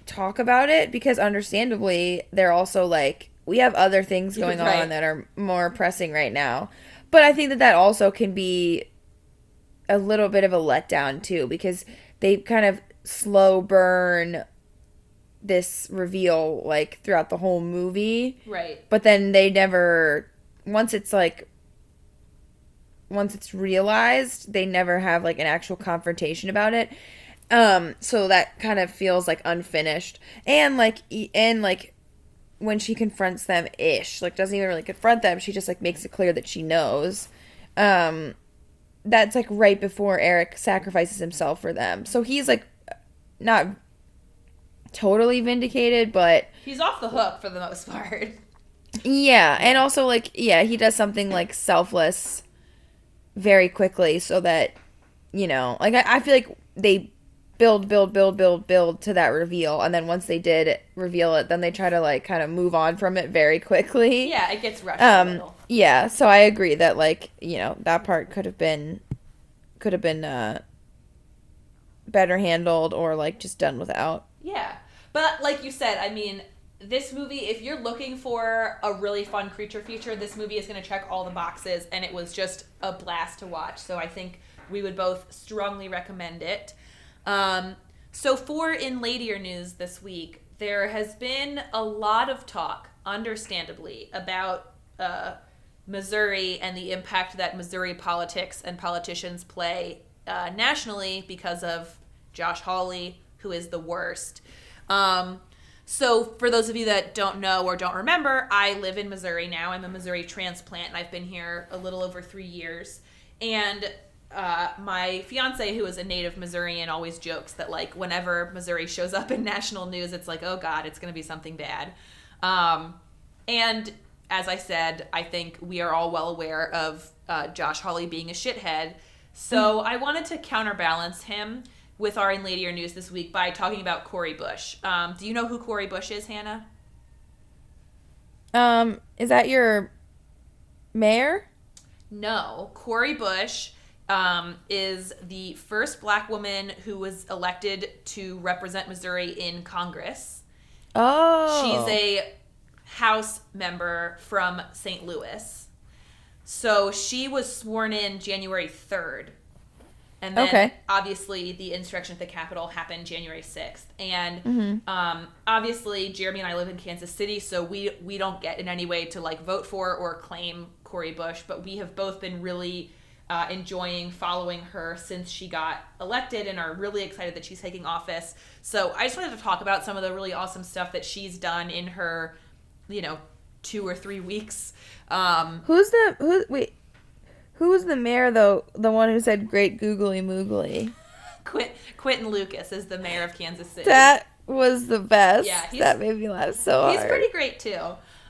talk about it because understandably they're also like we have other things going right. on that are more pressing right now. But I think that that also can be a little bit of a letdown too because they kind of slow burn this reveal like throughout the whole movie. Right. But then they never once it's like once it's realized, they never have like an actual confrontation about it. Um so that kind of feels like unfinished. And like and like when she confronts them ish, like doesn't even really confront them, she just like makes it clear that she knows. Um that's like right before Eric sacrifices himself for them. So he's like not totally vindicated, but he's off the hook for the most part. Yeah, and also like yeah, he does something like selfless very quickly so that you know, like I, I feel like they build, build, build, build, build to that reveal, and then once they did reveal it, then they try to like kind of move on from it very quickly. Yeah, it gets rushed. Um, yeah, so I agree that like you know that part could have been could have been uh better handled or like just done without. Yeah. But like you said, I mean, this movie, if you're looking for a really fun creature feature, this movie is going to check all the boxes, and it was just a blast to watch. So I think we would both strongly recommend it. Um, so, for in ladier news this week, there has been a lot of talk, understandably, about uh, Missouri and the impact that Missouri politics and politicians play uh, nationally because of Josh Hawley, who is the worst. Um, so, for those of you that don't know or don't remember, I live in Missouri now. I'm a Missouri transplant, and I've been here a little over three years. And uh, my fiance, who is a native Missourian, always jokes that like whenever Missouri shows up in national news, it's like, oh God, it's going to be something bad. Um, and as I said, I think we are all well aware of uh, Josh Hawley being a shithead. So mm-hmm. I wanted to counterbalance him with our in Ladier news this week by talking about Cori Bush. Um, do you know who Cori Bush is, Hannah? Um, is that your mayor? No, Cori Bush um, is the first black woman who was elected to represent Missouri in Congress. Oh, she's a House member from St. Louis. So she was sworn in January third and then okay. obviously the insurrection at the Capitol happened January 6th. And mm-hmm. um, obviously Jeremy and I live in Kansas City, so we we don't get in any way to like vote for or claim Cori Bush, but we have both been really uh, enjoying following her since she got elected and are really excited that she's taking office. So I just wanted to talk about some of the really awesome stuff that she's done in her, you know, two or three weeks. Um, Who's the who? Wait, who was the mayor though? The one who said "Great Googly Moogly." Quint, Quinton Lucas is the mayor of Kansas City. That was the best. Yeah, that made me laugh so he's hard. He's pretty great too.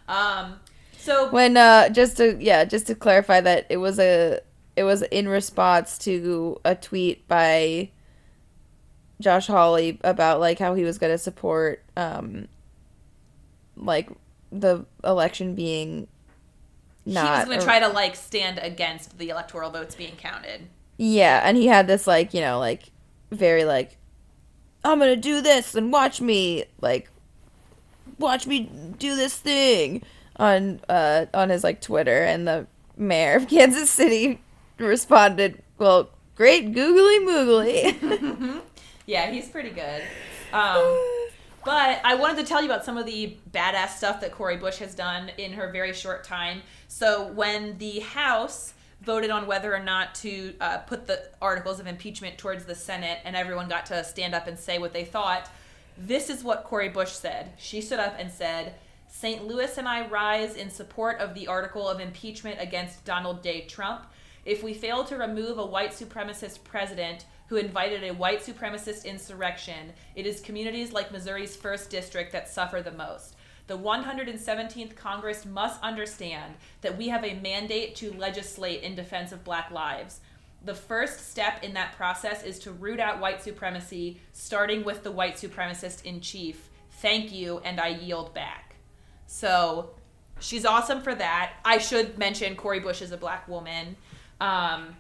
Um, so when uh, just to yeah, just to clarify that it was a it was in response to a tweet by Josh Hawley about like how he was going to support um like the election being not. He was going to try to like stand against the electoral votes being counted. Yeah, and he had this like you know like very like I'm gonna do this and watch me like watch me do this thing on uh on his like Twitter and the mayor of Kansas City responded, "Well, great googly moogly." yeah, he's pretty good. Um, but I wanted to tell you about some of the badass stuff that Cori Bush has done in her very short time. So when the House voted on whether or not to uh, put the articles of impeachment towards the Senate, and everyone got to stand up and say what they thought, this is what Cori Bush said. She stood up and said, St. Louis and I rise in support of the article of impeachment against Donald J. Trump. If we fail to remove a white supremacist president, who invited a white supremacist insurrection, it is communities like Missouri's 1st District that suffer the most. The 117th Congress must understand that we have a mandate to legislate in defense of black lives. The first step in that process is to root out white supremacy, starting with the white supremacist in chief. Thank you, and I yield back. So she's awesome for that. I should mention Cori Bush is a black woman. Um,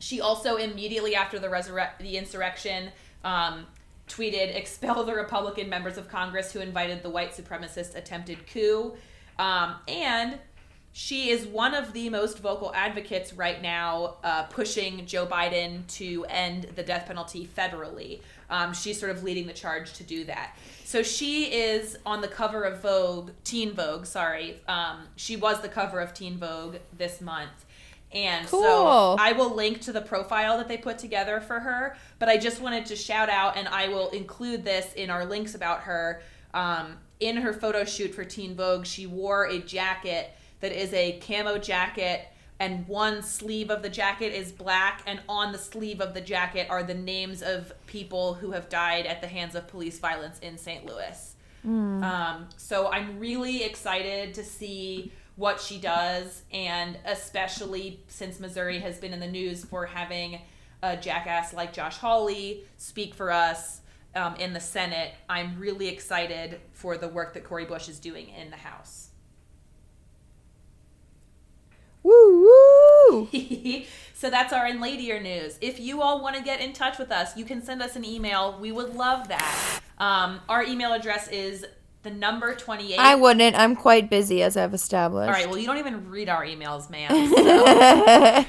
she also immediately after the resurre- the insurrection um, tweeted, "Expel the Republican members of Congress who invited the white supremacist attempted coup," um, and she is one of the most vocal advocates right now, uh, pushing Joe Biden to end the death penalty federally. Um, she's sort of leading the charge to do that. So she is on the cover of Vogue, Teen Vogue, sorry. Um, she was the cover of Teen Vogue this month. And cool. so I will link to the profile that they put together for her. But I just wanted to shout out, and I will include this in our links about her. Um, in her photo shoot for Teen Vogue, she wore a jacket that is a camo jacket and one sleeve of the jacket is black and on the sleeve of the jacket are the names of people who have died at the hands of police violence in st louis mm. um, so i'm really excited to see what she does and especially since missouri has been in the news for having a jackass like josh hawley speak for us um, in the senate i'm really excited for the work that cori bush is doing in the house Woo woo! so that's our in ladier news. If you all want to get in touch with us, you can send us an email. We would love that. Um, our email address is the number 28. I wouldn't. I'm quite busy, as I've established. All right. Well, you don't even read our emails, man.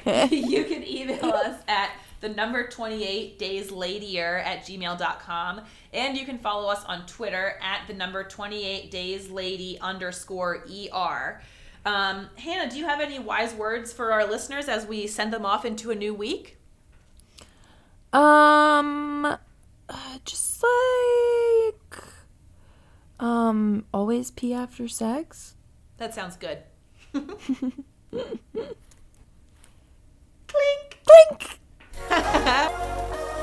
So you can email us at the number 28 days ladier at gmail.com. And you can follow us on Twitter at the number 28 days lady underscore ER. Um, Hannah, do you have any wise words for our listeners as we send them off into a new week? Um, uh, just like, um, always pee after sex? That sounds good. Clink! Clink!